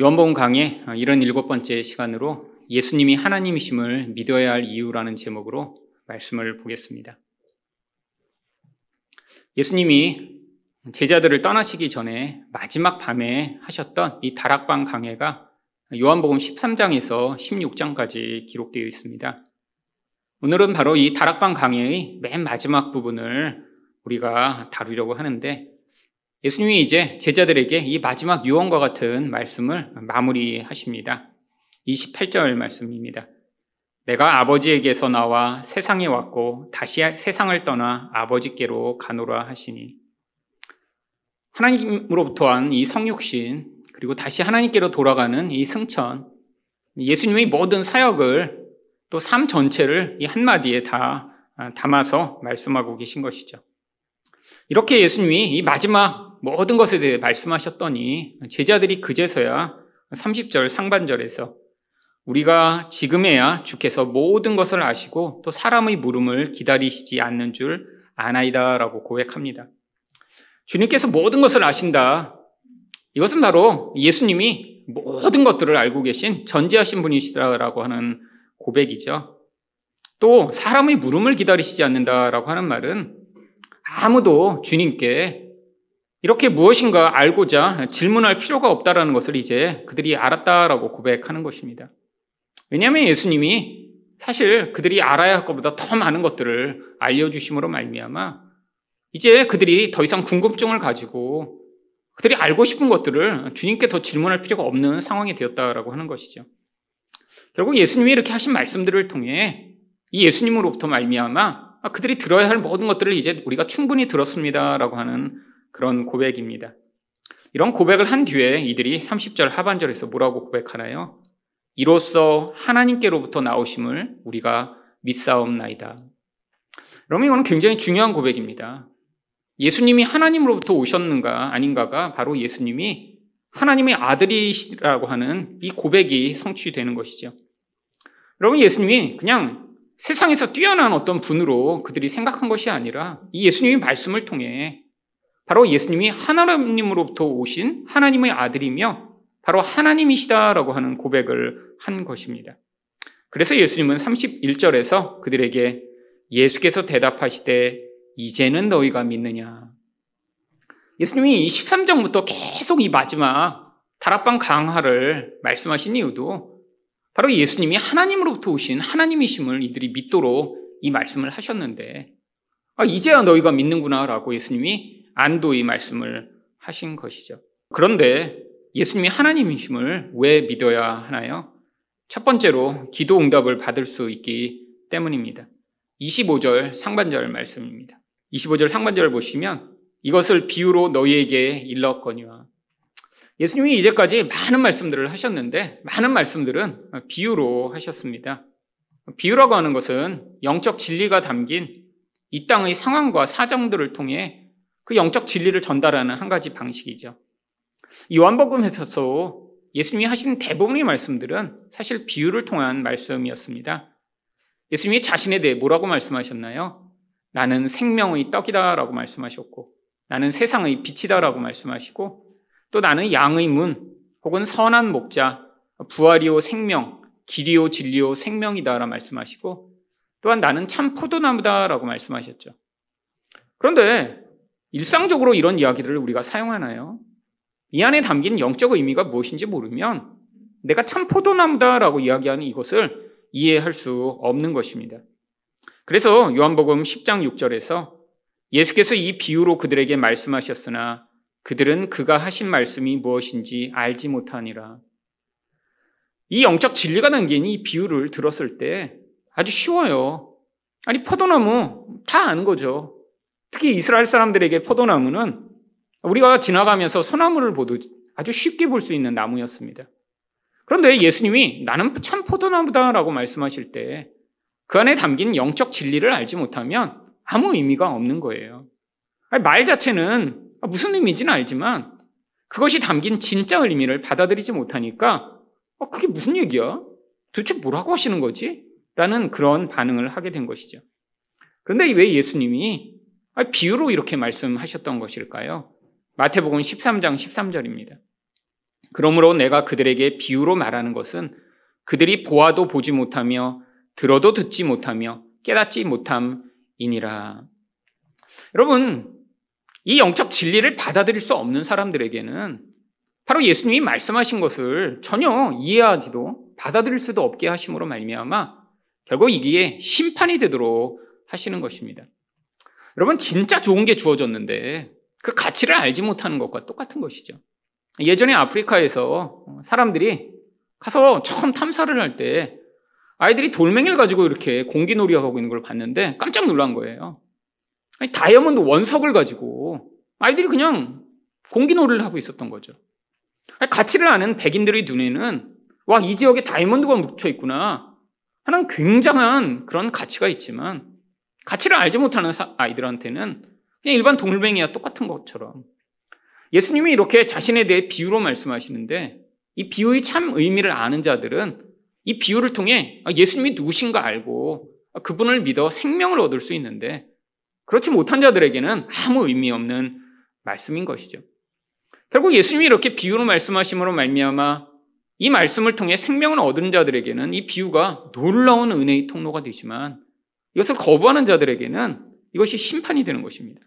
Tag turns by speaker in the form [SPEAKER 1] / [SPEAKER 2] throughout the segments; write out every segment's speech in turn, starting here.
[SPEAKER 1] 요한복음 강의 이런 일곱 번째 시간으로 예수님이 하나님이심을 믿어야 할 이유라는 제목으로 말씀을 보겠습니다. 예수님이 제자들을 떠나시기 전에 마지막 밤에 하셨던 이 다락방 강해가 요한복음 13장에서 16장까지 기록되어 있습니다. 오늘은 바로 이 다락방 강해의 맨 마지막 부분을 우리가 다루려고 하는데 예수님이 이제 제자들에게 이 마지막 유언과 같은 말씀을 마무리하십니다. 28절 말씀입니다. 내가 아버지에게서 나와 세상에 왔고 다시 세상을 떠나 아버지께로 가노라 하시니 하나님으로부터 한 이 성육신 그리고 다시 하나님께로 돌아가는 이 승천 예수님의 모든 사역을 또 삶 전체를 이 한마디에 다 담아서 말씀하고 계신 것이죠. 이렇게 예수님이 이 마지막 모든 것에 대해 말씀하셨더니 제자들이 그제서야 30절 상반절에서 우리가 지금에야 주께서 모든 것을 아시고 또 사람의 물음을 기다리시지 않는 줄 아나이다라고 고백합니다. 주님께서 모든 것을 아신다. 이것은 바로 예수님이 모든 것들을 알고 계신 전지하신 분이시다라고 하는 고백이죠. 또 사람의 물음을 기다리시지 않는다라고 하는 말은 아무도 주님께 이렇게 무엇인가 알고자 질문할 필요가 없다라는 것을 이제 그들이 알았다라고 고백하는 것입니다. 왜냐하면 예수님이 사실 그들이 알아야 할 것보다 더 많은 것들을 알려주심으로 말미암아 이제 그들이 더 이상 궁금증을 가지고 그들이 알고 싶은 것들을 주님께 더 질문할 필요가 없는 상황이 되었다라고 하는 것이죠. 결국 예수님이 이렇게 하신 말씀들을 통해 이 예수님으로부터 말미암아 그들이 들어야 할 모든 것들을 이제 우리가 충분히 들었습니다라고 하는 그런 고백입니다. 이런 고백을 한 뒤에 이들이 30절 하반절에서 뭐라고 고백하나요? 이로써 하나님께로부터 나오심을 우리가 믿사옵나이다. 여러분 이거는 굉장히 중요한 고백입니다. 예수님이 하나님으로부터 오셨는가 아닌가가 바로 예수님이 하나님의 아들이시라고 하는 이 고백이 성취되는 것이죠. 여러분 예수님이 그냥 세상에서 뛰어난 어떤 분으로 그들이 생각한 것이 아니라 이 예수님의 말씀을 통해 바로 예수님이 하나님으로부터 오신 하나님의 아들이며 바로 하나님이시다라고 하는 고백을 한 것입니다. 그래서 예수님은 31절에서 그들에게 예수께서 대답하시되 이제는 너희가 믿느냐. 예수님이 13장부터 계속 이 마지막 다락방 강화를 말씀하신 이유도 바로 예수님이 하나님으로부터 오신 하나님이심을 이들이 믿도록 이 말씀을 하셨는데 아, 이제야 너희가 믿는구나라고 예수님이 안도의 말씀을 하신 것이죠. 그런데 예수님이 하나님이심을 왜 믿어야 하나요? 첫 번째로 기도 응답을 받을 수 있기 때문입니다. 25절 상반절 말씀입니다. 25절 상반절을 보시면 이것을 비유로 너희에게 일렀거니와 예수님이 이제까지 많은 말씀들을 하셨는데 많은 말씀들은 비유로 하셨습니다. 비유라고 하는 것은 영적 진리가 담긴 이 땅의 상황과 사정들을 통해 그 영적 진리를 전달하는 한 가지 방식이죠. 요한복음에서 예수님이 하신 대부분의 말씀들은 사실 비유를 통한 말씀이었습니다. 예수님이 자신에 대해 뭐라고 말씀하셨나요? 나는 생명의 떡이다라고 말씀하셨고, 나는 세상의 빛이다라고 말씀하시고, 또 나는 양의 문, 혹은 선한 목자, 부활이요 생명, 길이요 진리요 생명이다라 말씀하시고, 또한 나는 참 포도나무다라고 말씀하셨죠. 그런데 일상적으로 이런 이야기들을 우리가 사용하나요? 이 안에 담긴 영적 의미가 무엇인지 모르면 내가 참 포도나무다라고 이야기하는 이것을 이해할 수 없는 것입니다. 그래서 요한복음 10장 6절에서 예수께서 이 비유로 그들에게 말씀하셨으나 그들은 그가 하신 말씀이 무엇인지 알지 못하니라. 이 영적 진리가 담긴 이 비유를 들었을 때 아주 쉬워요. 아니, 포도나무 다 아는 거죠. 특히 이스라엘 사람들에게 포도나무는 우리가 지나가면서 소나무를 보듯 아주 쉽게 볼 수 있는 나무였습니다. 그런데 예수님이 나는 참 포도나무다라고 말씀하실 때 그 안에 담긴 영적 진리를 알지 못하면 아무 의미가 없는 거예요. 말 자체는 무슨 의미인지는 알지만 그것이 담긴 진짜 의미를 받아들이지 못하니까 어, 그게 무슨 얘기야? 도대체 뭐라고 하시는 거지? 라는 그런 반응을 하게 된 것이죠. 그런데 왜 예수님이 비유로 이렇게 말씀하셨던 것일까요? 마태복음 13장 13절입니다. 그러므로 내가 그들에게 비유로 말하는 것은 그들이 보아도 보지 못하며 들어도 듣지 못하며 깨닫지 못함이니라. 여러분, 이 영적 진리를 받아들일 수 없는 사람들에게는 바로 예수님이 말씀하신 것을 전혀 이해하지도 받아들일 수도 없게 하심으로 말미암아 결국 이게 심판이 되도록 하시는 것입니다. 여러분 진짜 좋은 게 주어졌는데 그 가치를 알지 못하는 것과 똑같은 것이죠. 예전에 아프리카에서 사람들이 가서 처음 탐사를 할 때 아이들이 돌멩이를 가지고 이렇게 공기놀이 하고 있는 걸 봤는데 깜짝 놀란 거예요. 아니, 다이아몬드 원석을 가지고 아이들이 그냥 공기놀이를 하고 있었던 거죠. 아니, 가치를 아는 백인들의 눈에는 와, 이 지역에 다이아몬드가 묻혀 있구나 하는 굉장한 그런 가치가 있지만 가치를 알지 못하는 아이들한테는 그냥 일반 동물뱅이와 똑같은 것처럼 예수님이 이렇게 자신에 대해 비유로 말씀하시는데 이 비유의 참 의미를 아는 자들은 이 비유를 통해 예수님이 누구신가 알고 그분을 믿어 생명을 얻을 수 있는데 그렇지 못한 자들에게는 아무 의미 없는 말씀인 것이죠. 결국 예수님이 이렇게 비유로 말씀하심으로 말미암아 이 말씀을 통해 생명을 얻은 자들에게는 이 비유가 놀라운 은혜의 통로가 되지만 이것을 거부하는 자들에게는 이것이 심판이 되는 것입니다.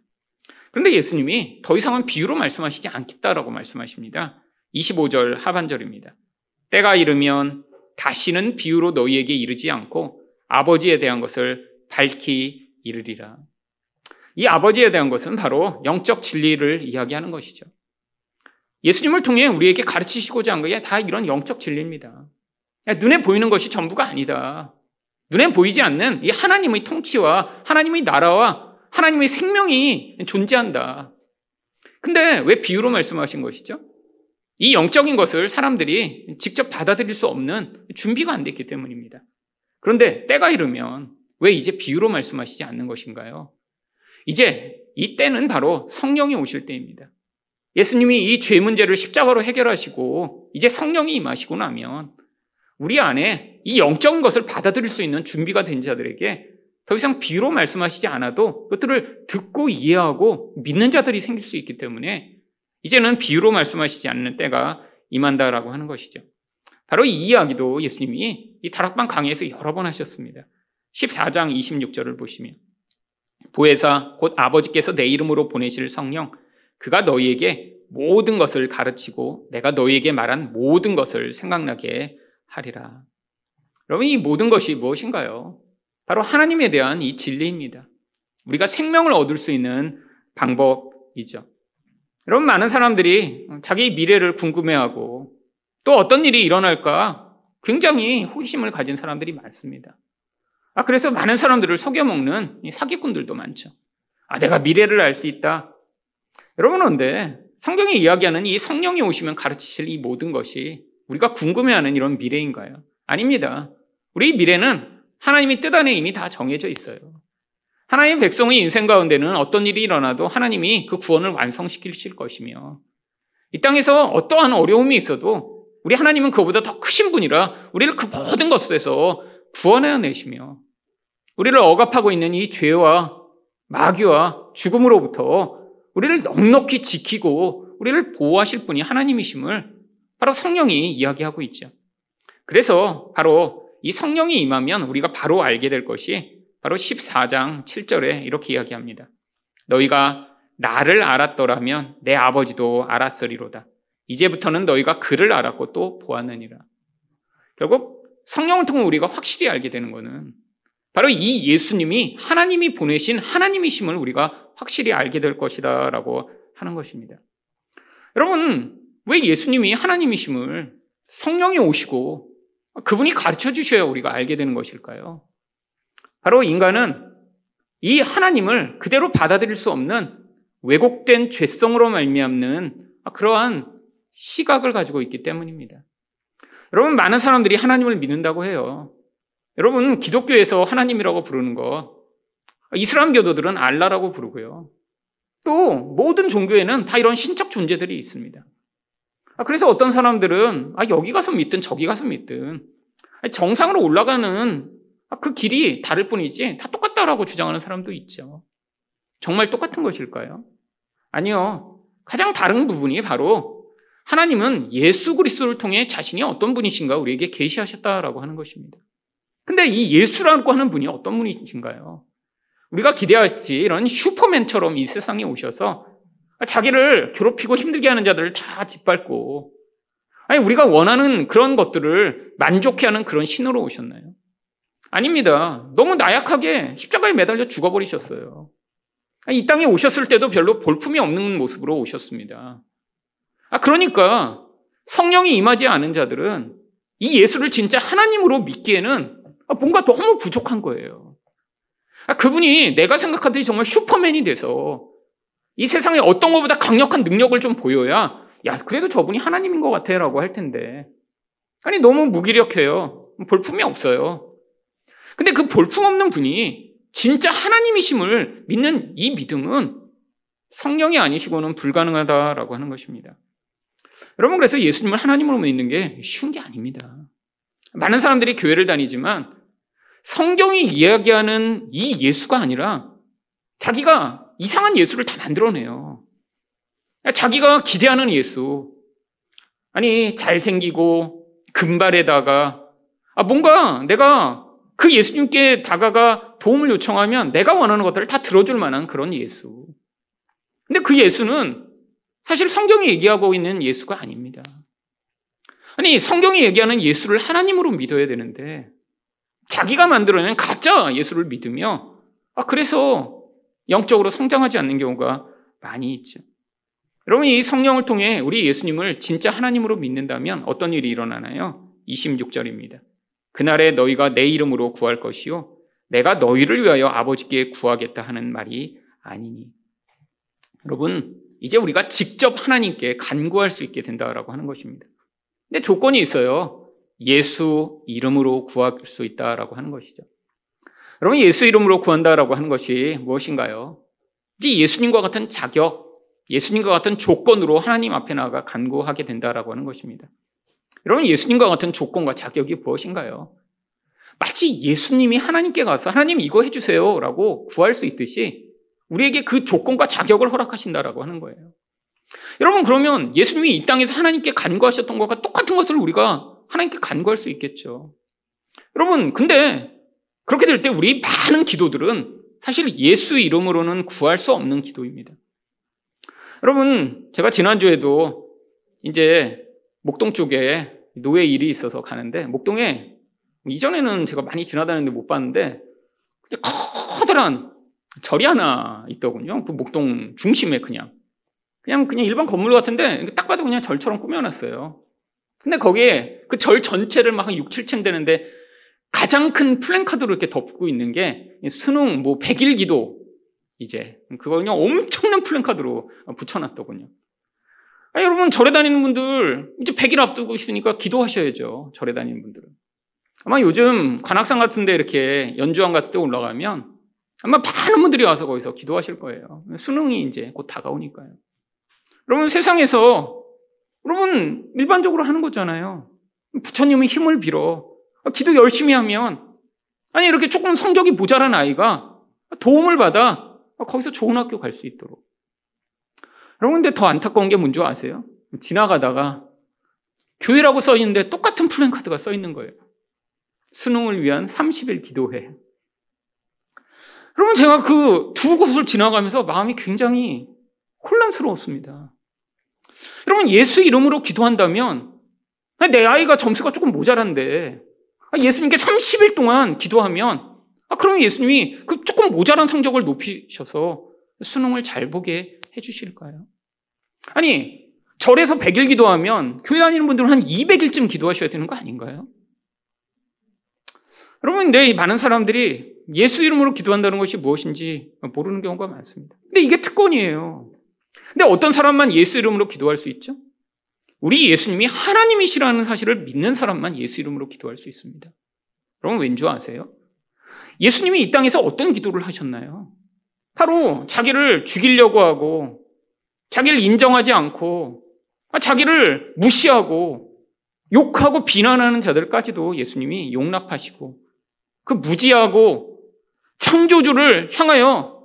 [SPEAKER 1] 그런데 예수님이 더 이상은 비유로 말씀하시지 않겠다라고 말씀하십니다. 25절 하반절입니다. 때가 이르면 다시는 비유로 너희에게 이르지 않고 아버지에 대한 것을 밝히 이르리라. 이 아버지에 대한 것은 바로 영적 진리를 이야기하는 것이죠. 예수님을 통해 우리에게 가르치시고자 한 것이 다 이런 영적 진리입니다. 눈에 보이는 것이 전부가 아니다. 눈에 보이지 않는 이 하나님의 통치와 하나님의 나라와 하나님의 생명이 존재한다. 근데 왜 비유로 말씀하신 것이죠? 이 영적인 것을 사람들이 직접 받아들일 수 없는 준비가 안 됐기 때문입니다. 그런데 때가 이르면 왜 이제 비유로 말씀하시지 않는 것인가요? 이제 이 때는 바로 성령이 오실 때입니다. 예수님이 이 죄 문제를 십자가로 해결하시고 이제 성령이 임하시고 나면 우리 안에 이 영적인 것을 받아들일 수 있는 준비가 된 자들에게 더 이상 비유로 말씀하시지 않아도 그것들을 듣고 이해하고 믿는 자들이 생길 수 있기 때문에 이제는 비유로 말씀하시지 않는 때가 임한다라고 하는 것이죠. 바로 이 이야기도 예수님이 이 다락방 강의에서 여러 번 하셨습니다. 14장 26절을 보시면 보혜사 곧 아버지께서 내 이름으로 보내실 성령 그가 너희에게 모든 것을 가르치고 내가 너희에게 말한 모든 것을 생각나게 하리라. 여러분 이 모든 것이 무엇인가요? 바로 하나님에 대한 이 진리입니다. 우리가 생명을 얻을 수 있는 방법이죠. 여러분 많은 사람들이 자기 미래를 궁금해하고 또 어떤 일이 일어날까 굉장히 호기심을 가진 사람들이 많습니다. 아, 그래서 많은 사람들을 속여먹는 사기꾼들도 많죠. 아, 내가 미래를 알 수 있다. 여러분, 그런데 성경이 이야기하는 이 성령이 오시면 가르치실 이 모든 것이 우리가 궁금해하는 이런 미래인가요? 아닙니다. 우리 미래는 하나님이 뜻 안에 이미 다 정해져 있어요. 하나님 백성의 인생 가운데는 어떤 일이 일어나도 하나님이 그 구원을 완성시키실 것이며 이 땅에서 어떠한 어려움이 있어도 우리 하나님은 그보다 더 크신 분이라 우리를 그 모든 것에서 구원해 내시며 우리를 억압하고 있는 이 죄와 마귀와 죽음으로부터 우리를 넉넉히 지키고 우리를 보호하실 분이 하나님이심을 바로 성령이 이야기하고 있죠. 그래서 바로 이 성령이 임하면 우리가 바로 알게 될 것이 바로 14장 7절에 이렇게 이야기합니다. 너희가 나를 알았더라면 내 아버지도 알았으리로다. 이제부터는 너희가 그를 알았고 또 보았느니라. 결국 성령을 통해 우리가 확실히 알게 되는 것은 바로 이 예수님이 하나님이 보내신 하나님이심을 우리가 확실히 알게 될 것이다라고 하는 것입니다. 여러분, 왜 예수님이 하나님이심을 성령이 오시고 그분이 가르쳐 주셔야 우리가 알게 되는 것일까요? 바로 인간은 이 하나님을 그대로 받아들일 수 없는 왜곡된 죄성으로 말미암는 그러한 시각을 가지고 있기 때문입니다. 여러분, 많은 사람들이 하나님을 믿는다고 해요. 여러분, 기독교에서 하나님이라고 부르는 거, 이슬람 교도들은 알라라고 부르고요. 또, 모든 종교에는 다 이런 신적 존재들이 있습니다. 아, 그래서 어떤 사람들은, 아, 여기 가서 믿든 저기 가서 믿든, 정상으로 올라가는 아, 그 길이 다를 뿐이지, 다 똑같다라고 주장하는 사람도 있죠. 정말 똑같은 것일까요? 아니요. 가장 다른 부분이 바로 하나님은 예수 그리스도를 통해 자신이 어떤 분이신가 우리에게 계시하셨다라고 하는 것입니다. 근데 이 예수라고 하는 분이 어떤 분이신가요? 우리가 기대하지 이런 슈퍼맨처럼 이 세상에 오셔서 자기를 괴롭히고 힘들게 하는 자들을 다 짓밟고 아니 우리가 원하는 그런 것들을 만족해 하는 그런 신으로 오셨나요? 아닙니다. 너무 나약하게 십자가에 매달려 죽어버리셨어요. 이 땅에 오셨을 때도 별로 볼품이 없는 모습으로 오셨습니다. 아, 그러니까 성령이 임하지 않은 자들은 이 예수를 진짜 하나님으로 믿기에는 뭔가 너무 부족한 거예요. 아, 그분이 내가 생각하듯이 정말 슈퍼맨이 돼서 이 세상에 어떤 것보다 강력한 능력을 좀 보여야 야, 그래도 저분이 하나님인 것 같아 라고 할 텐데. 아니, 너무 무기력해요. 볼품이 없어요. 근데 그 볼품 없는 분이 진짜 하나님이심을 믿는 이 믿음은 성령이 아니시고는 불가능하다라고 하는 것입니다. 여러분, 그래서 예수님을 하나님으로 믿는 게 쉬운 게 아닙니다. 많은 사람들이 교회를 다니지만 성경이 이야기하는 이 예수가 아니라 자기가 이상한 예수를 다 만들어내요. 자기가 기대하는 예수. 아니, 잘생기고, 금발에다가, 아, 뭔가 내가 그 예수님께 다가가 도움을 요청하면 내가 원하는 것들을 다 들어줄 만한 그런 예수. 근데 그 예수는 사실 성경이 얘기하고 있는 예수가 아닙니다. 아니, 성경이 얘기하는 예수를 하나님으로 믿어야 되는데, 자기가 만들어낸 가짜 예수를 믿으며, 아, 그래서 영적으로 성장하지 않는 경우가 많이 있죠. 여러분, 이 성령을 통해 우리 예수님을 진짜 하나님으로 믿는다면 어떤 일이 일어나나요? 26절입니다. 그날에 너희가 내 이름으로 구할 것이요. 내가 너희를 위하여 아버지께 구하겠다 하는 말이 아니니. 여러분, 이제 우리가 직접 하나님께 간구할 수 있게 된다라고 하는 것입니다. 근데 조건이 있어요. 예수 이름으로 구할 수 있다라고 하는 것이죠. 여러분, 예수 이름으로 구한다라고 하는 것이 무엇인가요? 이제 예수님과 같은 자격, 예수님과 같은 조건으로 하나님 앞에 나가 간구하게 된다라고 하는 것입니다. 여러분, 예수님과 같은 조건과 자격이 무엇인가요? 마치 예수님이 하나님께 가서 하나님 이거 해주세요 라고 구할 수 있듯이 우리에게 그 조건과 자격을 허락하신다라고 하는 거예요. 여러분, 그러면 예수님이 이 땅에서 하나님께 간구하셨던 것과 똑같은 것을 우리가 하나님께 간구할 수 있겠죠. 여러분, 근데 그렇게 될 때 우리 많은 기도들은 사실 예수 이름으로는 구할 수 없는 기도입니다. 여러분, 제가 지난주에도 이제 목동 쪽에 노예 일이 있어서 가는데, 목동에 이전에는 제가 많이 지나다니는데 못 봤는데, 커다란 절이 하나 있더군요. 그 목동 중심에 그냥. 그냥, 그냥 일반 건물 같은데, 딱 봐도 그냥 절처럼 꾸며놨어요. 근데 거기에 그 절 전체를 막 6, 7층 되는데, 가장 큰 플랜카드로 이렇게 덮고 있는 게, 수능 뭐 100일 기도, 이제. 그거 그냥 엄청난 플랜카드로 붙여놨더군요. 아, 여러분, 절에 다니는 분들, 이제 100일 앞두고 있으니까 기도하셔야죠. 절에 다니는 분들은. 아마 요즘 관악산 같은데 이렇게 연주원 같은 데 올라가면 아마 많은 분들이 와서 거기서 기도하실 거예요. 수능이 이제 곧 다가오니까요. 여러분, 세상에서, 여러분, 일반적으로 하는 거잖아요. 부처님의 힘을 빌어. 기도 열심히 하면, 아니, 이렇게 조금 성적이 모자란 아이가 도움을 받아 거기서 좋은 학교 갈 수 있도록. 근데 더 안타까운 게 뭔지 아세요? 지나가다가 교회라고 써 있는데 똑같은 플랜카드가 써 있는 거예요. 수능을 위한 30일 기도회. 여러분, 제가 그 두 곳을 지나가면서 마음이 굉장히 혼란스러웠습니다. 여러분, 예수 이름으로 기도한다면 내 아이가 점수가 조금 모자란데 예수님께 30일 동안 기도하면 아, 그러면 예수님이 그 조금 모자란 성적을 높이셔서 수능을 잘 보게 해주실까요? 아니, 절에서 100일 기도하면 교회 다니는 분들은 한 200일쯤 기도하셔야 되는 거 아닌가요? 여러분, 근데 많은 사람들이 예수 이름으로 기도한다는 것이 무엇인지 모르는 경우가 많습니다. 근데 이게 특권이에요. 근데 어떤 사람만 예수 이름으로 기도할 수 있죠? 우리 예수님이 하나님이시라는 사실을 믿는 사람만 예수 이름으로 기도할 수 있습니다. 여러분 왠지 아세요? 예수님이 이 땅에서 어떤 기도를 하셨나요? 바로 자기를 죽이려고 하고 자기를 인정하지 않고 자기를 무시하고 욕하고 비난하는 자들까지도 예수님이 용납하시고 그 무지하고 창조주를 향하여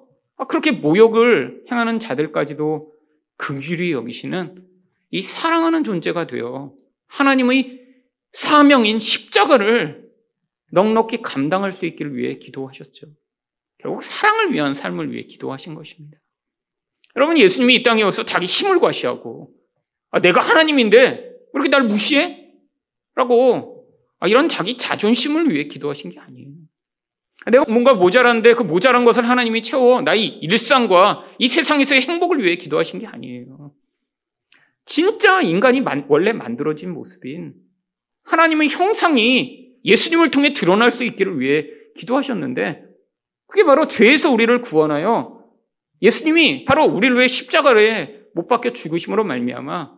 [SPEAKER 1] 그렇게 모욕을 행하는 자들까지도 극률이 여기시는 이 사랑하는 존재가 되어 하나님의 사명인 십자가를 넉넉히 감당할 수 있기를 위해 기도하셨죠. 결국 사랑을 위한 삶을 위해 기도하신 것입니다. 여러분, 예수님이 이 땅에 와서 자기 힘을 과시하고, 아, 내가 하나님인데, 왜 이렇게 날 무시해? 라고, 아, 이런 자기 자존심을 위해 기도하신 게 아니에요. 내가 뭔가 모자란데 그 모자란 것을 하나님이 채워 나의 일상과 이 세상에서의 행복을 위해 기도하신 게 아니에요. 진짜 인간이 원래 만들어진 모습인 하나님의 형상이 예수님을 통해 드러날 수 있기를 위해 기도하셨는데 그게 바로 죄에서 우리를 구원하여 예수님이 바로 우리를 위해 십자가에 못 박혀 죽으심으로 말미암아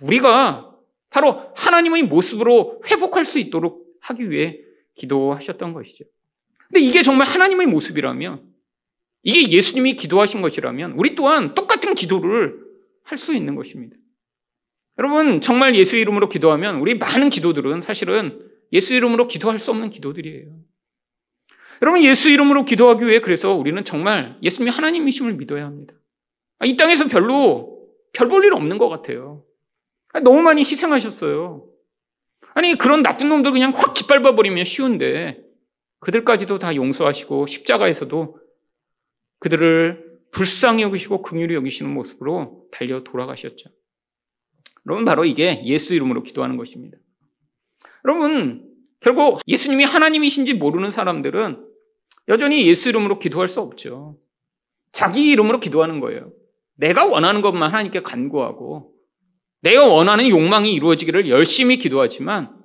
[SPEAKER 1] 우리가 바로 하나님의 모습으로 회복할 수 있도록 하기 위해 기도하셨던 것이죠. 근데 이게 정말 하나님의 모습이라면 이게 예수님이 기도하신 것이라면 우리 또한 똑같은 기도를 할 수 있는 것입니다. 여러분 정말 예수 이름으로 기도하면 우리 많은 기도들은 사실은 예수 이름으로 기도할 수 없는 기도들이에요. 여러분 예수 이름으로 기도하기 위해 그래서 우리는 정말 예수님이 하나님이심을 믿어야 합니다. 아, 이 땅에서 별로 별 볼 일 없는 것 같아요. 아, 너무 많이 희생하셨어요. 아니 그런 나쁜 놈들 그냥 확 짓밟아 버리면 쉬운데 그들까지도 다 용서하시고 십자가에서도 그들을 불쌍히 여기시고 긍휼히 여기시는 모습으로 달려 돌아가셨죠. 여러분 바로 이게 예수 이름으로 기도하는 것입니다. 여러분 결국 예수님이 하나님이신지 모르는 사람들은 여전히 예수 이름으로 기도할 수 없죠. 자기 이름으로 기도하는 거예요. 내가 원하는 것만 하나님께 간구하고 내가 원하는 욕망이 이루어지기를 열심히 기도하지만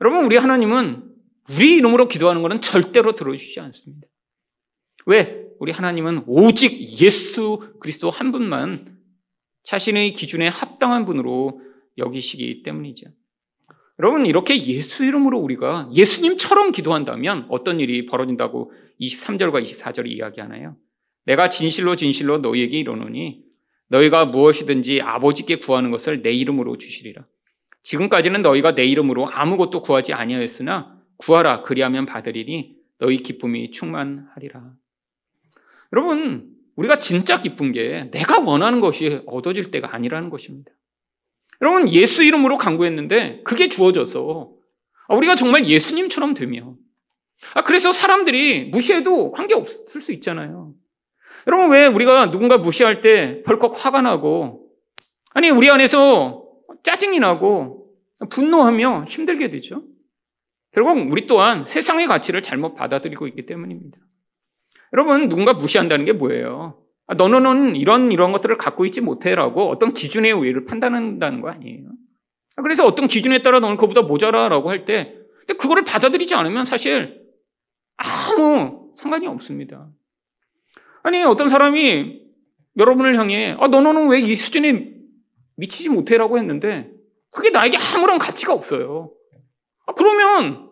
[SPEAKER 1] 여러분 우리 하나님은 우리 이름으로 기도하는 것은 절대로 들어주시지 않습니다. 왜? 우리 하나님은 오직 예수 그리스도 한 분만 자신의 기준에 합당한 분으로 여기시기 때문이죠. 여러분, 이렇게 예수 이름으로 우리가 예수님처럼 기도한다면 어떤 일이 벌어진다고 23절과 24절이 이야기하나요? 내가 진실로 진실로 너희에게 이르노니 너희가 무엇이든지 아버지께 구하는 것을 내 이름으로 주시리라. 지금까지는 너희가 내 이름으로 아무것도 구하지 아니하였으나 구하라 그리하면 받으리니 너희 기쁨이 충만하리라. 여러분, 우리가 진짜 기쁜 게 내가 원하는 것이 얻어질 때가 아니라는 것입니다. 여러분, 예수 이름으로 강구했는데 그게 주어져서 우리가 정말 예수님처럼 되면 아, 그래서 사람들이 무시해도 관계없을 수 있잖아요. 여러분, 왜 우리가 누군가 무시할 때 벌컥 화가 나고, 아니, 우리 안에서 짜증이 나고, 분노하며 힘들게 되죠? 결국 우리 또한 세상의 가치를 잘못 받아들이고 있기 때문입니다. 여러분, 누군가 무시한다는 게 뭐예요? 아, 너는 이런, 이런 것들을 갖고 있지 못해라고 어떤 기준에 의해를 판단한다는 거 아니에요. 아, 그래서 어떤 기준에 따라 너는 그보다 모자라라고 할 때, 근데 그거를 받아들이지 않으면 사실 아무 상관이 없습니다. 아니, 어떤 사람이 여러분을 향해, 아, 너는 왜 이 수준에 미치지 못해라고 했는데, 그게 나에게 아무런 가치가 없어요. 아, 그러면,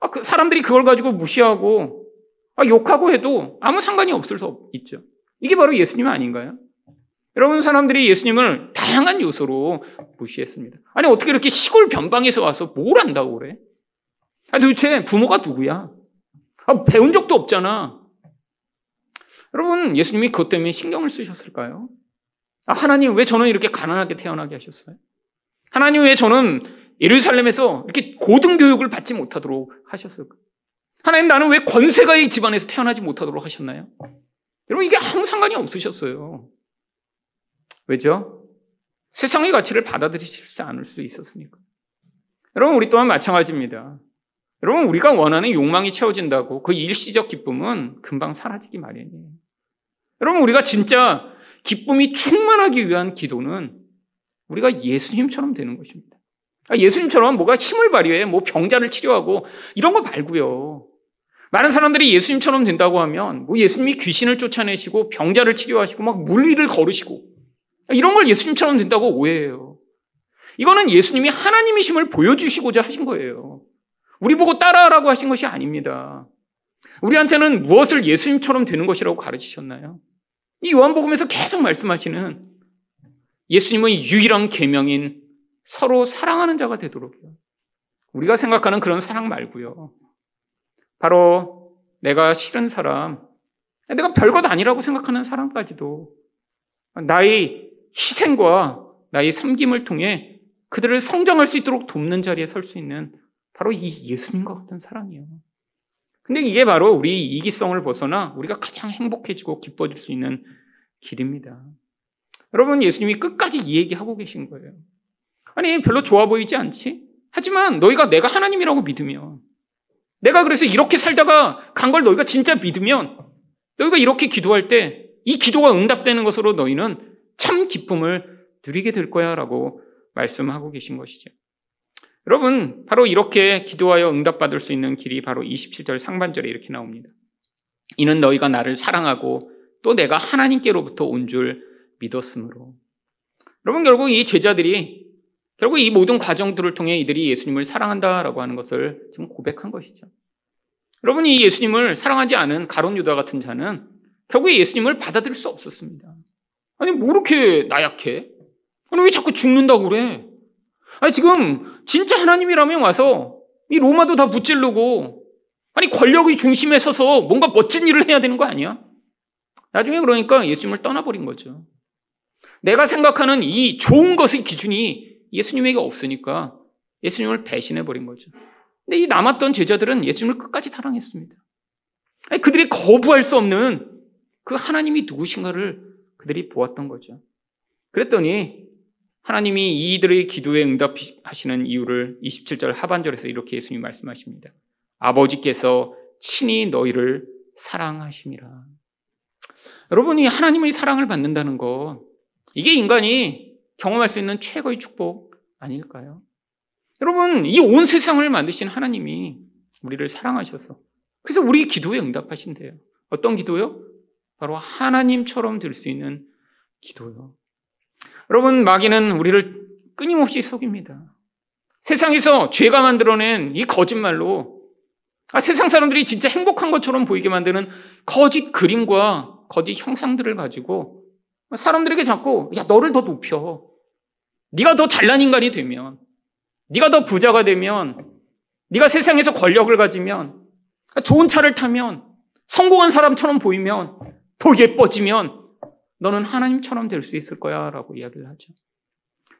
[SPEAKER 1] 아, 그 사람들이 그걸 가지고 무시하고, 아, 욕하고 해도 아무 상관이 없을 수 있죠. 이게 바로 예수님 아닌가요? 여러분, 사람들이 예수님을 다양한 요소로 무시했습니다. 아니, 어떻게 이렇게 시골 변방에서 와서 뭘 안다고 그래? 아, 도대체 부모가 누구야? 아, 배운 적도 없잖아. 여러분, 예수님이 그것 때문에 신경을 쓰셨을까요? 아, 하나님 왜 저는 이렇게 가난하게 태어나게 하셨어요? 하나님 왜 저는 예루살렘에서 이렇게 고등 교육을 받지 못하도록 하셨을까요? 하나님 나는 왜 권세가의 집안에서 태어나지 못하도록 하셨나요? 여러분 이게 아무 상관이 없으셨어요. 왜죠? 세상의 가치를 받아들이지 않을 수 있었으니까. 여러분 우리 또한 마찬가지입니다. 여러분 우리가 원하는 욕망이 채워진다고 그 일시적 기쁨은 금방 사라지기 마련이에요. 여러분 우리가 진짜 기쁨이 충만하기 위한 기도는 우리가 예수님처럼 되는 것입니다. 아, 예수님처럼 뭐가 힘을 발휘해 뭐 병자를 치료하고 이런 거 말고요. 많은 사람들이 예수님처럼 된다고 하면 뭐 예수님이 귀신을 쫓아내시고 병자를 치료하시고 막 물리를 걸으시고 이런 걸 예수님처럼 된다고 오해해요. 이거는 예수님이 하나님이심을 보여주시고자 하신 거예요. 우리 보고 따라하라고 하신 것이 아닙니다. 우리한테는 무엇을 예수님처럼 되는 것이라고 가르치셨나요? 이 요한복음에서 계속 말씀하시는 예수님의 유일한 계명인 서로 사랑하는 자가 되도록요. 우리가 생각하는 그런 사랑 말고요. 바로 내가 싫은 사람, 내가 별것 아니라고 생각하는 사람까지도 나의 희생과 나의 섬김을 통해 그들을 성장할 수 있도록 돕는 자리에 설 수 있는 바로 이 예수님과 같은 사랑이에요. 근데 이게 바로 우리 이기성을 벗어나 우리가 가장 행복해지고 기뻐질 수 있는 길입니다. 여러분, 예수님이 끝까지 이 얘기하고 계신 거예요. 아니, 별로 좋아 보이지 않지? 하지만 너희가 내가 하나님이라고 믿으면, 내가 그래서 이렇게 살다가 간 걸 너희가 진짜 믿으면, 너희가 이렇게 기도할 때 이 기도가 응답되는 것으로 너희는 참 기쁨을 누리게 될 거야 라고 말씀하고 계신 것이죠. 여러분, 바로 이렇게 기도하여 응답받을 수 있는 길이 바로 27절 상반절에 이렇게 나옵니다. 이는 너희가 나를 사랑하고 또 내가 하나님께로부터 온 줄 믿었으므로. 여러분, 결국 이 제자들이 결국 이 모든 과정들을 통해 이들이 예수님을 사랑한다라고 하는 것을 지금 고백한 것이죠. 여러분, 이 예수님을 사랑하지 않은 가론 유다 같은 자는 결국에 예수님을 받아들일 수 없었습니다. 아니, 뭐 이렇게 나약해? 아니, 왜 자꾸 죽는다고 그래? 아니, 지금 진짜 하나님이라면 와서 이 로마도 다 붙질르고 아니, 권력의 중심에 서서 뭔가 멋진 일을 해야 되는 거 아니야? 나중에 그러니까 예수님을 떠나버린 거죠. 내가 생각하는 이 좋은 것의 기준이 예수님에게 없으니까 예수님을 배신해 버린 거죠. 근데 이 남았던 제자들은 예수님을 끝까지 사랑했습니다. 아니, 그들이 거부할 수 없는 그 하나님이 누구신가를 그들이 보았던 거죠. 그랬더니 하나님이 이들의 기도에 응답하시는 이유를 27절 하반절에서 이렇게 예수님 말씀하십니다. 아버지께서 친히 너희를 사랑하심이라. 여러분이 하나님의 사랑을 받는다는 거, 이게 인간이 경험할 수 있는 최고의 축복 아닐까요? 여러분, 이 온 세상을 만드신 하나님이 우리를 사랑하셔서, 그래서 우리 기도에 응답하신대요. 어떤 기도요? 바로 하나님처럼 될 수 있는 기도요. 여러분, 마귀는 우리를 끊임없이 속입니다. 세상에서 죄가 만들어낸 이 거짓말로 아, 세상 사람들이 진짜 행복한 것처럼 보이게 만드는 거짓 그림과 거짓 형상들을 가지고 사람들에게 자꾸 야 너를 더 높여. 네가 더 잘난 인간이 되면 네가 더 부자가 되면 네가 세상에서 권력을 가지면 좋은 차를 타면 성공한 사람처럼 보이면 더 예뻐지면 너는 하나님처럼 될 수 있을 거야 라고 이야기를 하죠.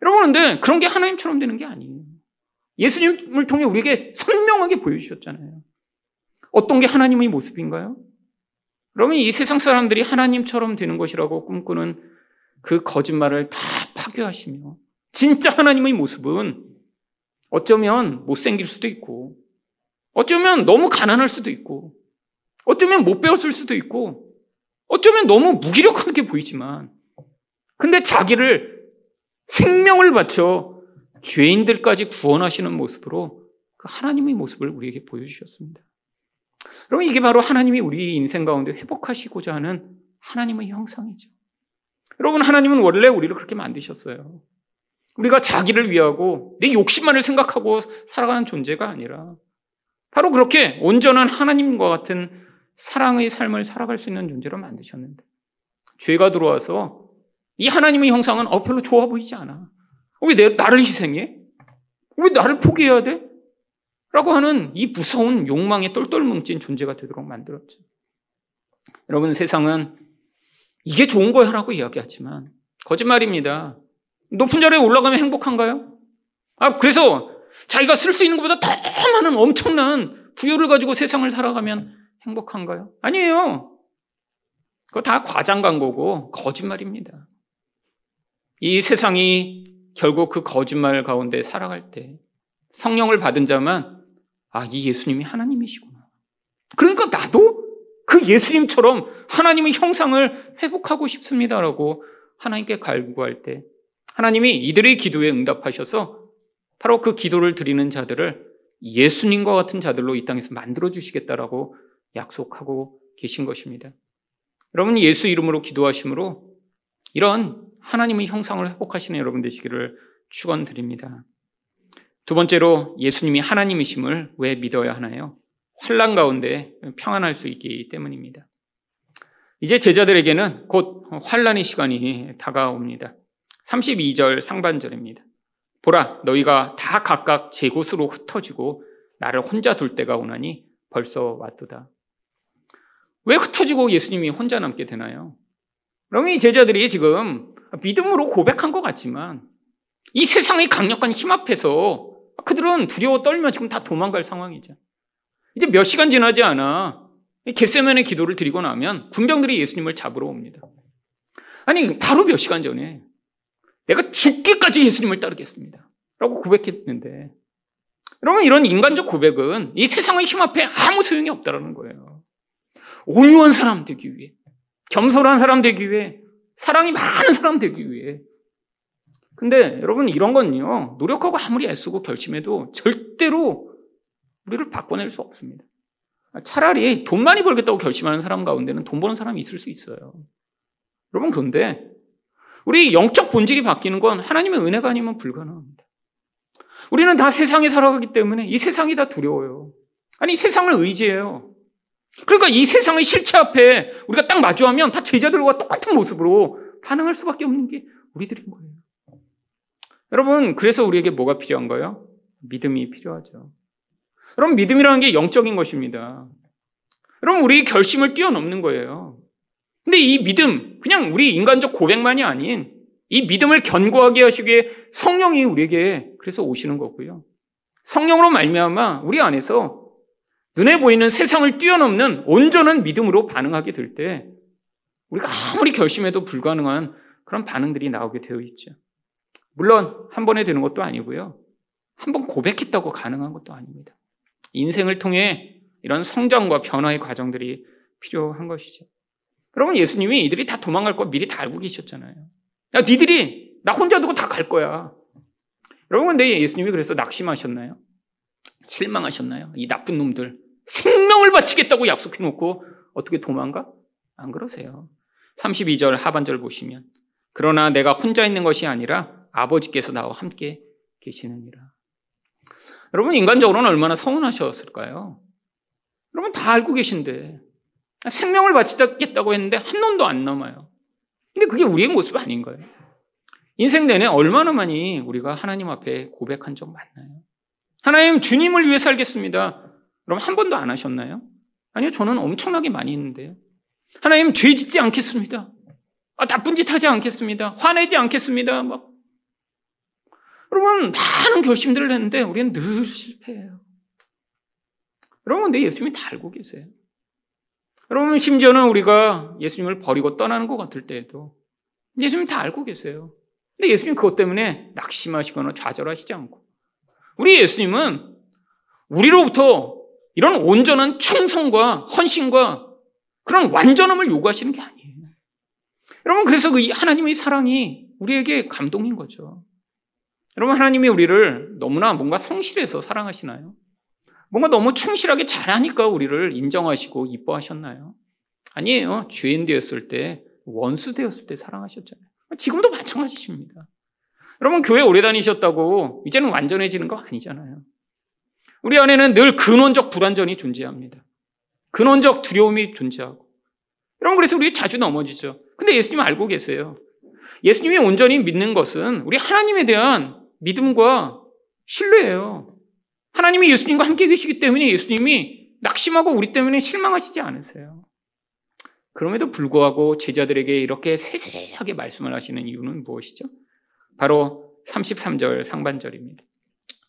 [SPEAKER 1] 여러분, 근데 그런 게 하나님처럼 되는 게 아니에요. 예수님을 통해 우리에게 선명하게 보여주셨잖아요. 어떤 게 하나님의 모습인가요? 그러면 이 세상 사람들이 하나님처럼 되는 것이라고 꿈꾸는 그 거짓말을 다 파괴하시며 진짜 하나님의 모습은 어쩌면 못생길 수도 있고 어쩌면 너무 가난할 수도 있고 어쩌면 못 배웠을 수도 있고 어쩌면 너무 무기력하게 보이지만 근데 자기를 생명을 바쳐 죄인들까지 구원하시는 모습으로 그 하나님의 모습을 우리에게 보여주셨습니다. 그러면 이게 바로 하나님이 우리 인생 가운데 회복하시고자 하는 하나님의 형상이죠. 여러분, 하나님은 원래 우리를 그렇게 만드셨어요. 우리가 자기를 위하고 내 욕심만을 생각하고 살아가는 존재가 아니라 바로 그렇게 온전한 하나님과 같은 사랑의 삶을 살아갈 수 있는 존재로 만드셨는데 죄가 들어와서 이 하나님의 형상은 어 별로 좋아 보이지 않아. 왜 내, 나를 희생해? 왜 나를 포기해야 돼? 라고 하는 이 무서운 욕망에 똘똘 뭉친 존재가 되도록 만들었죠. 여러분, 세상은 이게 좋은 거야 라고 이야기하지만 거짓말입니다. 높은 자리에 올라가면 행복한가요? 아, 그래서 자기가 쓸 수 있는 것보다 더 많은 엄청난 부여를 가지고 세상을 살아가면 행복한가요? 아니에요. 그거 다 과장 광고고 거짓말입니다. 이 세상이 결국 그 거짓말 가운데 살아갈 때 성령을 받은 자만 아, 이 예수님이 하나님이시구나. 그러니까 나도 그 예수님처럼 하나님의 형상을 회복하고 싶습니다라고 하나님께 갈구할 때 하나님이 이들의 기도에 응답하셔서 바로 그 기도를 드리는 자들을 예수님과 같은 자들로 이 땅에서 만들어 주시겠다라고 약속하고 계신 것입니다. 여러분 예수 이름으로 기도하심으로 이런 하나님의 형상을 회복하시는 여러분 되시기를 축원드립니다. 두 번째로 예수님이 하나님이심을 왜 믿어야 하나요? 환란 가운데 평안할 수 있기 때문입니다. 이제 제자들에게는 곧 환란의 시간이 다가옵니다. 32절 상반절입니다. 보라 너희가 다 각각 제 곳으로 흩어지고 나를 혼자 둘 때가 오나니 벌써 왔도다. 왜 흩어지고 예수님이 혼자 남게 되나요? 그럼 이 제자들이 지금 믿음으로 고백한 것 같지만 이 세상의 강력한 힘 앞에서 그들은 두려워 떨며 지금 다 도망갈 상황이죠. 이제 몇 시간 지나지 않아 겟세면의 기도를 드리고 나면 군병들이 예수님을 잡으러 옵니다. 아니 바로 몇 시간 전에 내가 죽기까지 예수님을 따르겠습니다. 라고 고백했는데 여러분 이런 인간적 고백은 이 세상의 힘 앞에 아무 소용이 없다라는 거예요. 온유한 사람 되기 위해 겸손한 사람 되기 위해 사랑이 많은 사람 되기 위해 근데 여러분 이런 건요 노력하고 아무리 애쓰고 결심해도 절대로 우리를 바꿔낼 수 없습니다. 차라리 돈 많이 벌겠다고 결심하는 사람 가운데는 돈 버는 사람이 있을 수 있어요. 여러분 그런데 우리 영적 본질이 바뀌는 건 하나님의 은혜가 아니면 불가능합니다. 우리는 다 세상에 살아가기 때문에 이 세상이 다 두려워요. 아니 세상을 의지해요. 그러니까 이 세상의 실체 앞에 우리가 딱 마주하면 다 제자들과 똑같은 모습으로 반응할 수밖에 없는 게 우리들인 거예요. 여러분, 그래서 우리에게 뭐가 필요한가요? 믿음이 필요하죠. 여러분, 믿음이라는 게 영적인 것입니다. 여러분, 우리 결심을 뛰어넘는 거예요. 근데 이 믿음, 그냥 우리 인간적 고백만이 아닌 이 믿음을 견고하게 하시기 위해 성령이 우리에게 그래서 오시는 거고요. 성령으로 말미암아 우리 안에서 눈에 보이는 세상을 뛰어넘는 온전한 믿음으로 반응하게 될 때 우리가 아무리 결심해도 불가능한 그런 반응들이 나오게 되어 있죠. 물론 한 번에 되는 것도 아니고요. 한 번 고백했다고 가능한 것도 아닙니다. 인생을 통해 이런 성장과 변화의 과정들이 필요한 것이죠. 여러분 예수님이 이들이 다 도망갈 거 미리 다 알고 계셨잖아요. 야, 니들이 나 혼자 두고 다 갈 거야. 여러분 근데 예수님이 그래서 낙심하셨나요? 실망하셨나요? 이 나쁜 놈들 생명을 바치겠다고 약속해 놓고 어떻게 도망가? 안 그러세요. 32절 하반절 보시면 그러나 내가 혼자 있는 것이 아니라 아버지께서 나와 함께 계시느니라. 여러분, 인간적으로는 얼마나 서운하셨을까요? 여러분, 다 알고 계신데, 생명을 바치겠다고 했는데 한 놈도 안 남아요. 근데 그게 우리의 모습 아닌 거예요. 인생 내내 얼마나 많이 우리가 하나님 앞에 고백한 적 많나요? 하나님, 주님을 위해 살겠습니다. 그럼 한 번도 안 하셨나요? 아니요, 저는 엄청나게 많이 했는데요. 하나님, 죄 짓지 않겠습니다. 아, 나쁜 짓 하지 않겠습니다. 화내지 않겠습니다. 막 여러분, 많은 결심들을 했는데 우리는 늘 실패해요. 여러분, 근데 예수님이 다 알고 계세요. 여러분, 심지어는 우리가 예수님을 버리고 떠나는 것 같을 때에도 예수님이 다 알고 계세요. 근데 예수님 그것 때문에 낙심하시거나 좌절하시지 않고. 우리 예수님은 우리로부터 이런 온전한 충성과 헌신과 그런 완전함을 요구하시는 게 아니에요. 여러분, 그래서 그 하나님의 사랑이 우리에게 감동인 거죠. 여러분, 하나님이 우리를 너무나 뭔가 성실해서 사랑하시나요? 뭔가 너무 충실하게 잘하니까 우리를 인정하시고 이뻐하셨나요? 아니에요. 죄인 되었을 때, 원수 되었을 때 사랑하셨잖아요. 지금도 마찬가지십니다. 여러분, 교회 오래 다니셨다고 이제는 완전해지는 거 아니잖아요. 우리 안에는 늘 근원적 불완전이 존재합니다. 근원적 두려움이 존재하고. 여러분, 그래서 우리 자주 넘어지죠. 근데 예수님 알고 계세요. 예수님이 온전히 믿는 것은 우리 하나님에 대한 믿음과 신뢰예요. 하나님이 예수님과 함께 계시기 때문에 예수님이 낙심하고 우리 때문에 실망하시지 않으세요. 그럼에도 불구하고 제자들에게 이렇게 세세하게 말씀을 하시는 이유는 무엇이죠? 바로 33절 상반절입니다.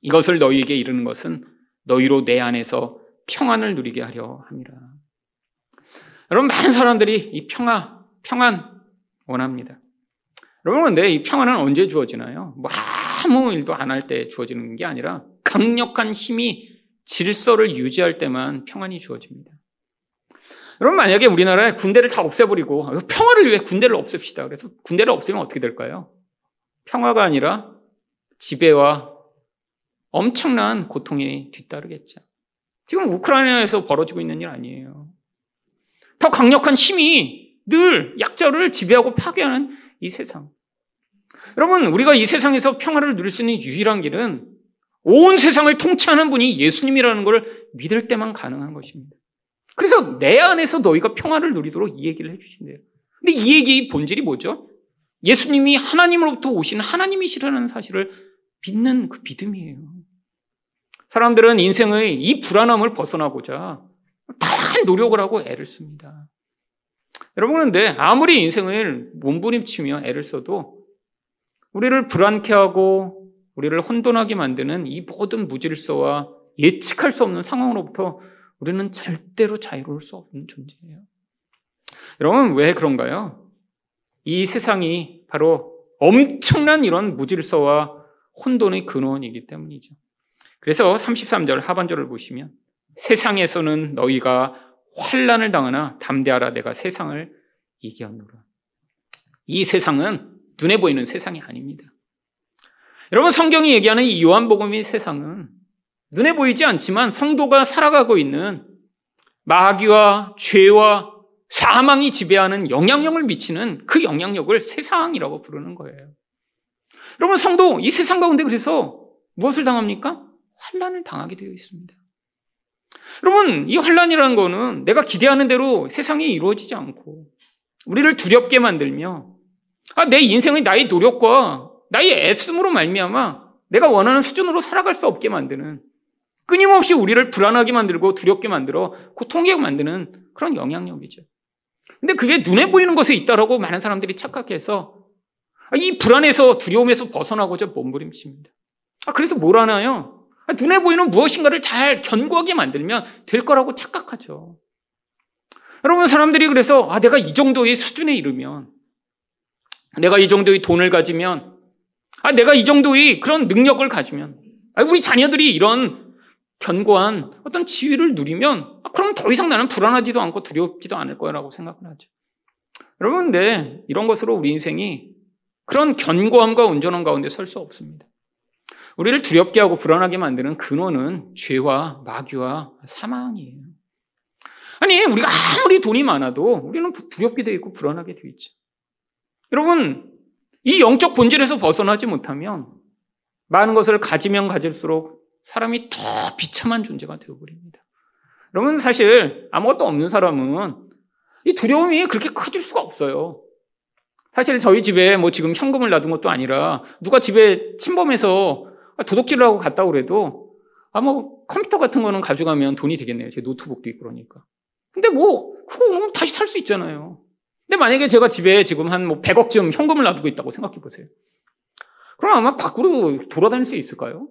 [SPEAKER 1] 이것을 너희에게 이르는 것은 너희로 내 안에서 평안을 누리게 하려 함이라. 여러분, 많은 사람들이 이 평화, 평안 원합니다. 여러분, 근데 이 평안은 언제 주어지나요? 뭐 아무 일도 안 할 때 주어지는 게 아니라 강력한 힘이 질서를 유지할 때만 평안이 주어집니다. 여러분 만약에 우리나라에 군대를 다 없애버리고 평화를 위해 군대를 없앱시다. 그래서 군대를 없애면 어떻게 될까요? 평화가 아니라 지배와 엄청난 고통이 뒤따르겠죠. 지금 우크라이나에서 벌어지고 있는 일 아니에요. 더 강력한 힘이 늘 약자를 지배하고 파괴하는 이 세상. 여러분, 우리가 이 세상에서 평화를 누릴 수 있는 유일한 길은 온 세상을 통치하는 분이 예수님이라는 걸 믿을 때만 가능한 것입니다. 그래서 내 안에서 너희가 평화를 누리도록 이 얘기를 해주신대요. 근데 이 얘기의 본질이 뭐죠? 예수님이 하나님으로부터 오신 하나님이시라는 사실을 믿는 그 믿음이에요. 사람들은 인생의 이 불안함을 벗어나고자 다양한 노력을 하고 애를 씁니다. 여러분, 근데 아무리 인생을 몸부림치며 애를 써도 우리를 불안케 하고 우리를 혼돈하게 만드는 이 모든 무질서와 예측할 수 없는 상황으로부터 우리는 절대로 자유로울 수 없는 존재예요. 여러분, 왜 그런가요? 이 세상이 바로 엄청난 이런 무질서와 혼돈의 근원이기 때문이죠. 그래서 33절 하반절을 보시면 세상에서는 너희가 환란을 당하나 담대하라 내가 세상을 이겼노라. 이 세상은 눈에 보이는 세상이 아닙니다. 여러분 성경이 얘기하는 이 요한복음의 세상은 눈에 보이지 않지만 성도가 살아가고 있는 마귀와 죄와 사망이 지배하는 영향력을 미치는 그 영향력을 세상이라고 부르는 거예요. 여러분 성도 이 세상 가운데 그래서 무엇을 당합니까? 환란을 당하게 되어 있습니다. 여러분 이 환란이라는 거는 내가 기대하는 대로 세상이 이루어지지 않고 우리를 두렵게 만들며 아, 내 인생의 나의 노력과 나의 애씀으로 말미암아 내가 원하는 수준으로 살아갈 수 없게 만드는 끊임없이 우리를 불안하게 만들고 두렵게 만들어 고통하게 만드는 그런 영향력이죠. 근데 그게 눈에 보이는 것에 있다라고 많은 사람들이 착각해서 이 불안에서 두려움에서 벗어나고자 몸부림칩니다. 아, 그래서 뭘 하나요? 아, 눈에 보이는 무엇인가를 잘 견고하게 만들면 될 거라고 착각하죠. 여러분, 사람들이 그래서, 아, 내가 이 정도의 수준에 이르면, 내가 이 정도의 돈을 가지면, 아, 내가 이 정도의 그런 능력을 가지면, 아, 우리 자녀들이 이런 견고한 어떤 지위를 누리면, 아, 그럼 더 이상 나는 불안하지도 않고 두렵지도 않을 거라고 생각을 하죠. 여러분, 근데 이런 것으로 우리 인생이 그런 견고함과 온전함 가운데 설 수 없습니다. 우리를 두렵게 하고 불안하게 만드는 근원은 죄와 마귀와 사망이에요. 아니, 우리가 아무리 돈이 많아도 우리는 두렵게 되어 있고 불안하게 되어 있죠. 여러분, 이 영적 본질에서 벗어나지 못하면 많은 것을 가지면 가질수록 사람이 더 비참한 존재가 되어버립니다. 여러분, 사실 아무것도 없는 사람은 이 두려움이 그렇게 커질 수가 없어요. 사실 저희 집에 뭐 지금 현금을 놔둔 것도 아니라 누가 집에 침범해서 도둑질을 하고 갔다 그래도 아, 뭐 컴퓨터 같은 거는 가져가면 돈이 되겠네요. 제 노트북도 있고 그러니까. 근데 뭐, 그거 다시 살 수 있잖아요. 근데 만약에 제가 집에 지금 한 뭐 100억쯤 현금을 놔두고 있다고 생각해 보세요. 그럼 아마 밖으로 돌아다닐 수 있을까요?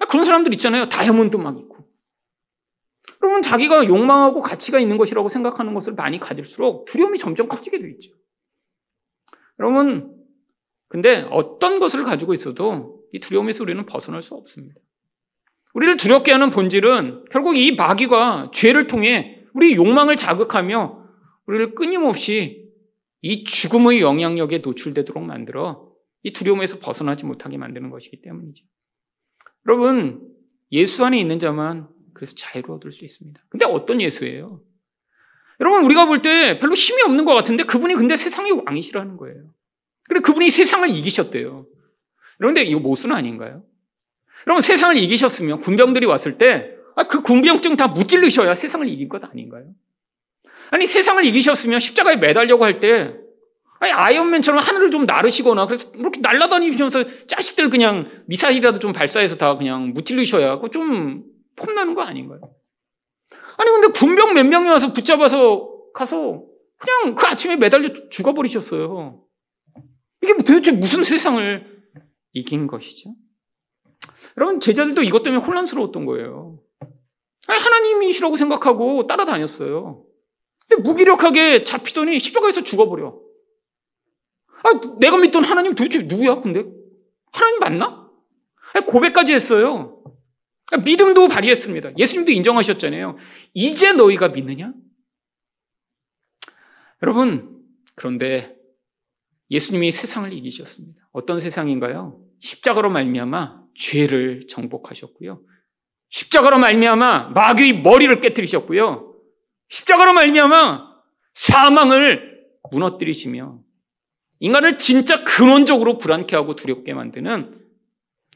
[SPEAKER 1] 아, 그런 사람들 있잖아요. 다이아몬드 막 있고. 그러면 자기가 욕망하고 가치가 있는 것이라고 생각하는 것을 많이 가질수록 두려움이 점점 커지게 되어 있죠. 여러분, 근데 어떤 것을 가지고 있어도 이 두려움에서 우리는 벗어날 수 없습니다. 우리를 두렵게 하는 본질은 결국 이 마귀가 죄를 통해 우리 욕망을 자극하며 우리를 끊임없이 이 죽음의 영향력에 노출되도록 만들어 이 두려움에서 벗어나지 못하게 만드는 것이기 때문이죠. 여러분, 예수 안에 있는 자만 그래서 자유를 얻을 수 있습니다. 근데 어떤 예수예요? 여러분, 우리가 볼 때 별로 힘이 없는 것 같은데 그분이 근데 세상의 왕이시라는 거예요. 그래, 그분이 세상을 이기셨대요. 그런데 이거 모순 아닌가요? 여러분, 세상을 이기셨으면 군병들이 왔을 때 아, 그 군병증 다 무찔르셔야 세상을 이긴 것 아닌가요? 아니 세상을 이기셨으면 십자가에 매달려고 할 때 아니 아이언맨처럼 하늘을 좀 나르시거나 그래서 이렇게 날아다니면서 자식들 그냥 미사일이라도 좀 발사해서 다 그냥 무찔르셔야 좀 폼나는 거 아닌가요? 아니 근데 군병 몇 명이 와서 붙잡아서 가서 그냥 그 아침에 매달려 죽어버리셨어요. 이게 도대체 무슨 세상을 이긴 것이죠? 여러분 제자들도 이것 때문에 혼란스러웠던 거예요. 하나님이시라고 생각하고 따라다녔어요. 근데 무기력하게 잡히더니 십자가에서 죽어버려. 아, 내가 믿던 하나님 도대체 누구야? 근데 하나님 맞나? 고백까지 했어요. 믿음도 발휘했습니다. 예수님도 인정하셨잖아요. 이제 너희가 믿느냐? 여러분, 그런데 예수님이 세상을 이기셨습니다. 어떤 세상인가요? 십자가로 말미암아 죄를 정복하셨고요. 십자가로 말미암아 마귀의 머리를 깨뜨리셨고요. 십자가로 말미암아 사망을 무너뜨리시며 인간을 진짜 근원적으로 불안케 하고 두렵게 만드는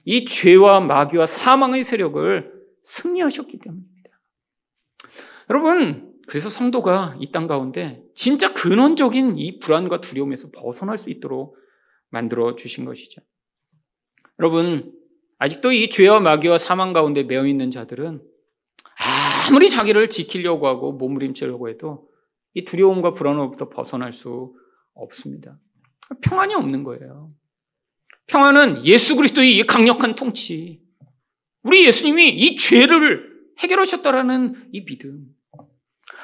[SPEAKER 1] 이 죄와 마귀와 사망의 세력을 승리하셨기 때문입니다. 여러분, 그래서 성도가 이 땅 가운데 진짜 근원적인 이 불안과 두려움에서 벗어날 수 있도록 만들어 주신 것이죠. 여러분, 아직도 이 죄와 마귀와 사망 가운데 매여 있는 자들은 아무리 자기를 지키려고 하고 몸부림치려고 해도 이 두려움과 불안으로부터 벗어날 수 없습니다. 평안이 없는 거예요. 평화는 예수 그리스도의 강력한 통치. 우리 예수님이 이 죄를 해결하셨다라는 이 믿음.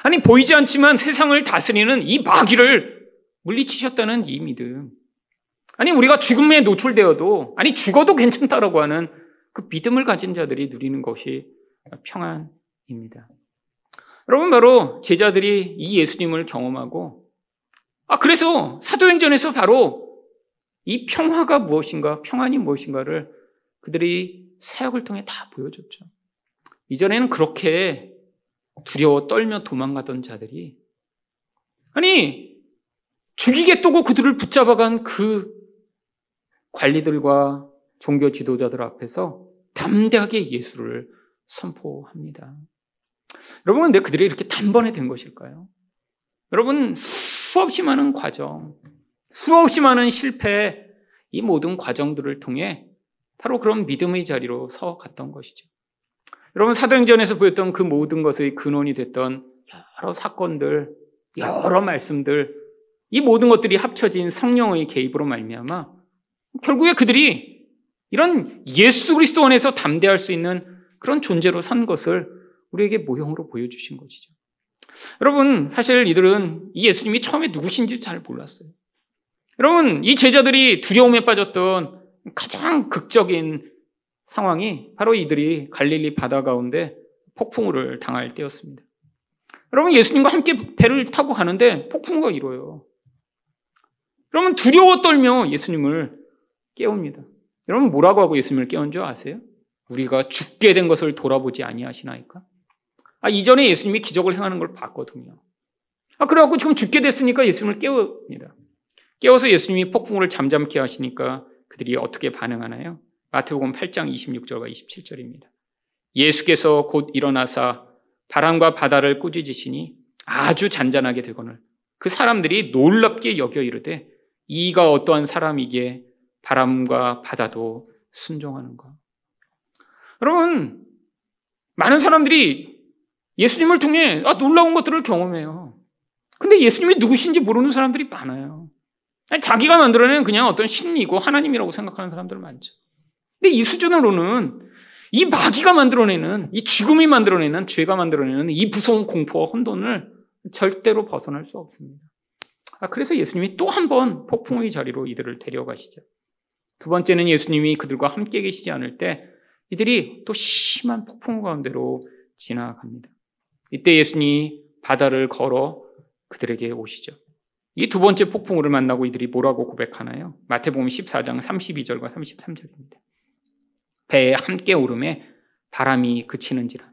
[SPEAKER 1] 아니, 보이지 않지만 세상을 다스리는 이 마귀를 물리치셨다는 이 믿음. 아니, 우리가 죽음에 노출되어도, 아니, 죽어도 괜찮다라고 하는 그 믿음을 가진 자들이 누리는 것이 평안 입니다. 여러분, 바로 제자들이 이 예수님을 경험하고, 아, 그래서 사도행전에서 바로 이 평화가 무엇인가, 평안이 무엇인가를 그들이 사역을 통해 다 보여줬죠. 이전에는 그렇게 두려워 떨며 도망가던 자들이 아니 죽이겠다고 그들을 붙잡아간 그 관리들과 종교 지도자들 앞에서 담대하게 예수를 선포합니다. 여러분, 근데 그들이 이렇게 단번에 된 것일까요? 여러분, 수없이 많은 과정, 수없이 많은 실패, 이 모든 과정들을 통해 바로 그런 믿음의 자리로 서 갔던 것이죠. 여러분, 사도행전에서 보였던 그 모든 것의 근원이 됐던 여러 사건들, 여러 말씀들, 이 모든 것들이 합쳐진 성령의 개입으로 말미암아 결국에 그들이 이런 예수 그리스도 안에서 담대할 수 있는 그런 존재로 산 것을 우리에게 모형으로 보여주신 것이죠. 여러분, 사실 이들은 이 예수님이 처음에 누구신지 잘 몰랐어요. 여러분, 이 제자들이 두려움에 빠졌던 가장 극적인 상황이 바로 이들이 갈릴리 바다 가운데 폭풍우를 당할 때였습니다. 여러분, 예수님과 함께 배를 타고 가는데 폭풍우가 이뤄요. 여러분, 두려워 떨며 예수님을 깨웁니다. 여러분, 뭐라고 하고 예수님을 깨운 줄 아세요? 우리가 죽게 된 것을 돌아보지 아니하시나이까? 아, 이전에 예수님이 기적을 행하는 걸 봤거든요. 아, 그래갖고 지금 죽게 됐으니까 예수님을 깨웁니다. 깨워서 예수님이 폭풍우를 잠잠케 하시니까 그들이 어떻게 반응하나요? 마태복음 8장 26절과 27절입니다. 예수께서 곧 일어나사 바람과 바다를 꾸짖으시니 아주 잔잔하게 되거늘 그 사람들이 놀랍게 여겨 이르되 이가 어떠한 사람이기에 바람과 바다도 순종하는가. 여러분, 많은 사람들이 예수님을 통해 아, 놀라운 것들을 경험해요. 근데 예수님이 누구신지 모르는 사람들이 많아요. 자기가 만들어낸 그냥 어떤 신이고 하나님이라고 생각하는 사람들 많죠. 근데 이 수준으로는 이 마귀가 만들어내는, 이 죽음이 만들어내는, 죄가 만들어내는 이 무서운 공포와 혼돈을 절대로 벗어날 수 없습니다. 아, 그래서 예수님이 또 한 번 폭풍의 자리로 이들을 데려가시죠. 두 번째는 예수님이 그들과 함께 계시지 않을 때 이들이 또 심한 폭풍 가운데로 지나갑니다. 이때 예수님이 바다를 걸어 그들에게 오시죠. 이 두 번째 폭풍우를 만나고 이들이 뭐라고 고백하나요? 마태복음 14장 32절과 33절입니다. 배에 함께 오름에 바람이 그치는지라.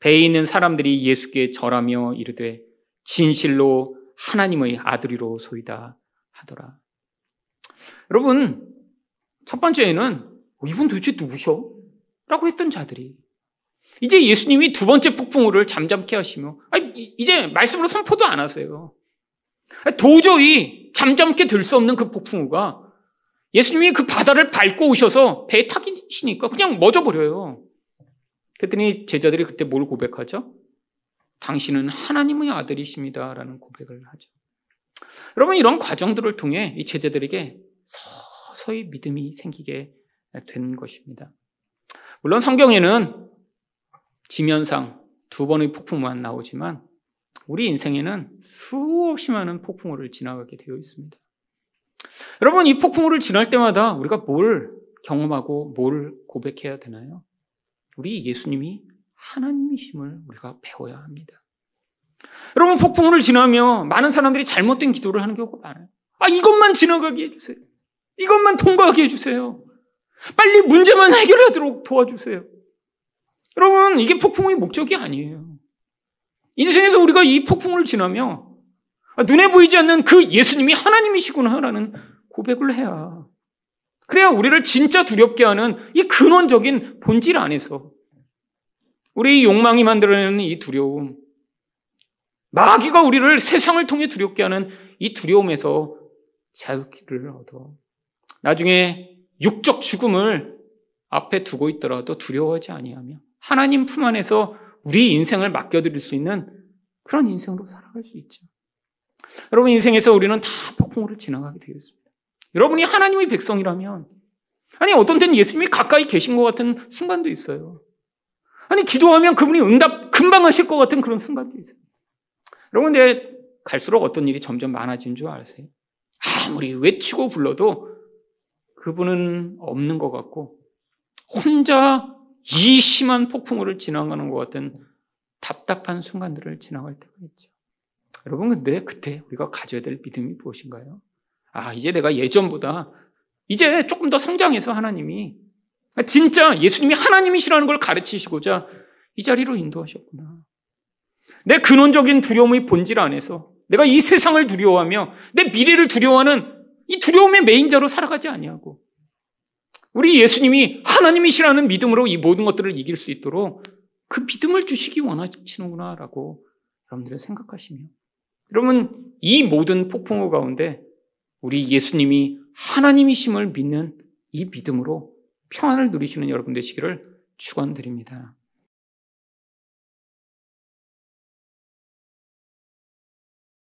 [SPEAKER 1] 배에 있는 사람들이 예수께 절하며 이르되 진실로 하나님의 아들이로 소이다 하더라. 여러분, 첫 번째에는 어, 이분 도대체 누구셔? 라고 했던 자들이 이제 예수님이 두 번째 폭풍우를 잠잠케 하시며 이제 말씀으로 선포도 안 하세요. 도저히 잠잠게 될수 없는 그 폭풍우가 예수님이 그 바다를 밟고 오셔서 배에 타기시니까 그냥 멎어버려요. 그랬더니 제자들이 그때 뭘 고백하죠? 당신은 하나님의 아들이십니다. 라는 고백을 하죠. 여러분, 이런 과정들을 통해 이 제자들에게 서서히 믿음이 생기게 된 것입니다. 물론 성경에는 지면상 두 번의 폭풍만 나오지만 우리 인생에는 수없이 많은 폭풍우를 지나가게 되어 있습니다. 여러분, 이 폭풍우를 지날 때마다 우리가 뭘 경험하고 뭘 고백해야 되나요? 우리 예수님이 하나님이심을 우리가 배워야 합니다. 여러분, 폭풍우를 지나며 많은 사람들이 잘못된 기도를 하는 경우가 많아요. 아, 이것만 지나가게 해주세요. 이것만 통과하게 해주세요. 빨리 문제만 해결하도록 도와주세요. 여러분, 이게 폭풍의 목적이 아니에요. 인생에서 우리가 이 폭풍을 지나며 눈에 보이지 않는 그 예수님이 하나님이시구나라는 고백을 해야. 그래야 우리를 진짜 두렵게 하는 이 근원적인 본질 안에서 우리 욕망이 만들어내는 이 두려움, 마귀가 우리를 세상을 통해 두렵게 하는 이 두려움에서 자유기를 얻어. 나중에 육적 죽음을 앞에 두고 있더라도 두려워하지 아니하며 하나님 품 안에서 우리 인생을 맡겨드릴 수 있는 그런 인생으로 살아갈 수 있죠. 여러분 인생에서 우리는 다 폭풍우를 지나가게 되었습니다. 여러분이 하나님의 백성이라면 아니, 어떤 때는 예수님이 가까이 계신 것 같은 순간도 있어요. 아니, 기도하면 그분이 응답 금방 하실 것 같은 그런 순간도 있어요. 여러분, 근데 갈수록 어떤 일이 점점 많아진 줄 아세요? 아무리 외치고 불러도 그분은 없는 것 같고, 혼자 이 심한 폭풍우를 지나가는 것 같은 답답한 순간들을 지나갈 때가 있죠. 여러분, 근데 그때 우리가 가져야 될 믿음이 무엇인가요? 아, 이제 내가 예전보다 이제 조금 더 성장해서 하나님이 진짜 예수님이 하나님이시라는 걸 가르치시고자 이 자리로 인도하셨구나. 내 근원적인 두려움의 본질 안에서 내가 이 세상을 두려워하며 내 미래를 두려워하는 이 두려움의 메인자로 살아가지 아니하고 우리 예수님이 하나님이시라는 믿음으로 이 모든 것들을 이길 수 있도록 그 믿음을 주시기 원하시는구나라고 여러분들은 생각하시며 여러분 이 모든 폭풍우 가운데 우리 예수님이 하나님이심을 믿는 이 믿음으로 평안을 누리시는 여러분 되시기를 축원드립니다.